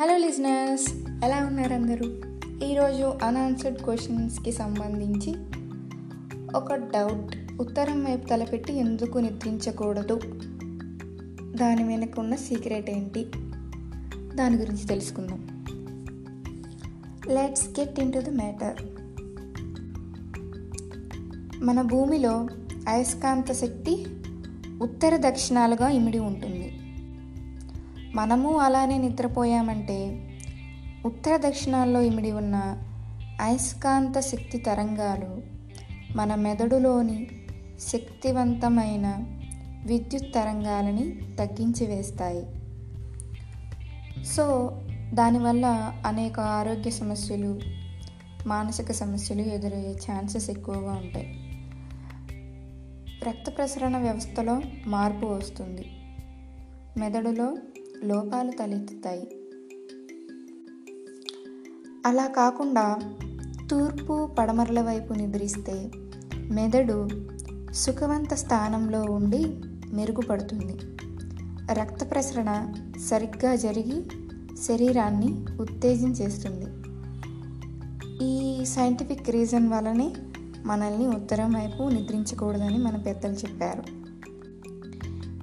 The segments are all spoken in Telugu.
హలో లిజనర్స్ ఎలా ఉన్నారు అందరూ? ఈరోజు అన్ఆన్సర్డ్ క్వశ్చన్స్కి సంబంధించి ఒక డౌట్ ఉత్తరం వైపు తలపెట్టి ఎందుకు నిద్రించకూడదు? దాని వెనక ఉన్న సీక్రెట్ ఏంటి? దాని గురించి తెలుసుకుందాం. Let's get into the matter మన భూమిలో అయస్కాంత శక్తి ఉత్తర దక్షిణాలుగా ఇమిడి ఉంటుంది. మనము అలానే నిద్రపోయామంటే ఉత్తర దక్షిణాల్లో ఇమిడి ఉన్న అయస్కాంత శక్తి తరంగాలు మన మెదడులోని శక్తివంతమైన విద్యుత్ తరంగాలని తగ్గించి వేస్తాయి. సో దానివల్ల అనేక ఆరోగ్య సమస్యలు మానసిక సమస్యలు ఎదురయ్యే ఛాన్సెస్ ఎక్కువగా ఉంటాయి. రక్త ప్రసరణ వ్యవస్థలో మార్పు వస్తుంది. మెదడులో లోపాలు తలెత్తుతాయి. అలా కాకుండా తూర్పు పడమరల వైపు నిద్రిస్తే మెదడు సుఖవంత స్థానంలో ఉండి మెరుగుపడుతుంది. రక్త ప్రసరణ సరిగ్గా జరిగి శరీరాన్ని ఉత్తేజించేస్తుంది ఈ సైంటిఫిక్ రీజన్ వల్లనే మనల్ని ఉత్తరం వైపు నిద్రించకూడదని మన పెద్దలు చెప్పారు.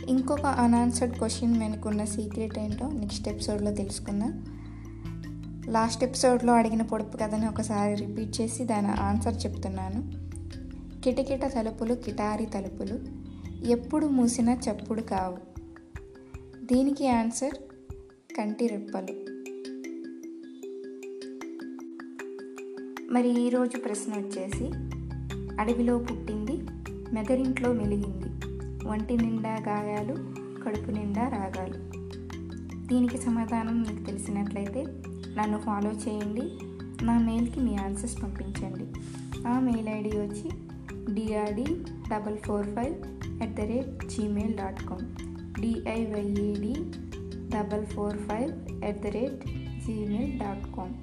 ఇంకొక అన్ఆన్సర్డ్ క్వశ్చన్ మనకున్న సీక్రెట్ ఏంటో నెక్స్ట్ ఎపిసోడ్లో తెలుసుకుందాం. లాస్ట్ ఎపిసోడ్లో అడిగిన పొడుపు కథని ఒకసారి రిపీట్ చేసి దాని ఆన్సర్ చెప్తున్నాను. కిటకిట తలుపులు కిటారి తలుపులు ఎప్పుడు మూసినా చప్పుడు కావు. దీనికి ఆన్సర్ కంటి రెప్పలు. మరి ఈరోజు ప్రశ్న వచ్చేసి అడవిలో పుట్టింది మెదరింట్లో మెలిగింది. వంటి నిండా గాయాలు కడుపు నిండా రాగాలు. దీనికి సమాధానం మీకు తెలిసినట్లయితే నన్ను ఫాలో చేయండి. నా మెయిల్కి మీ ఆన్సర్స్ పంపించండి. ఆ మెయిల్ ఐడి వచ్చి DRD double four five at the rate Gmail dot com DIYAD double four five at the rate Gmail dot com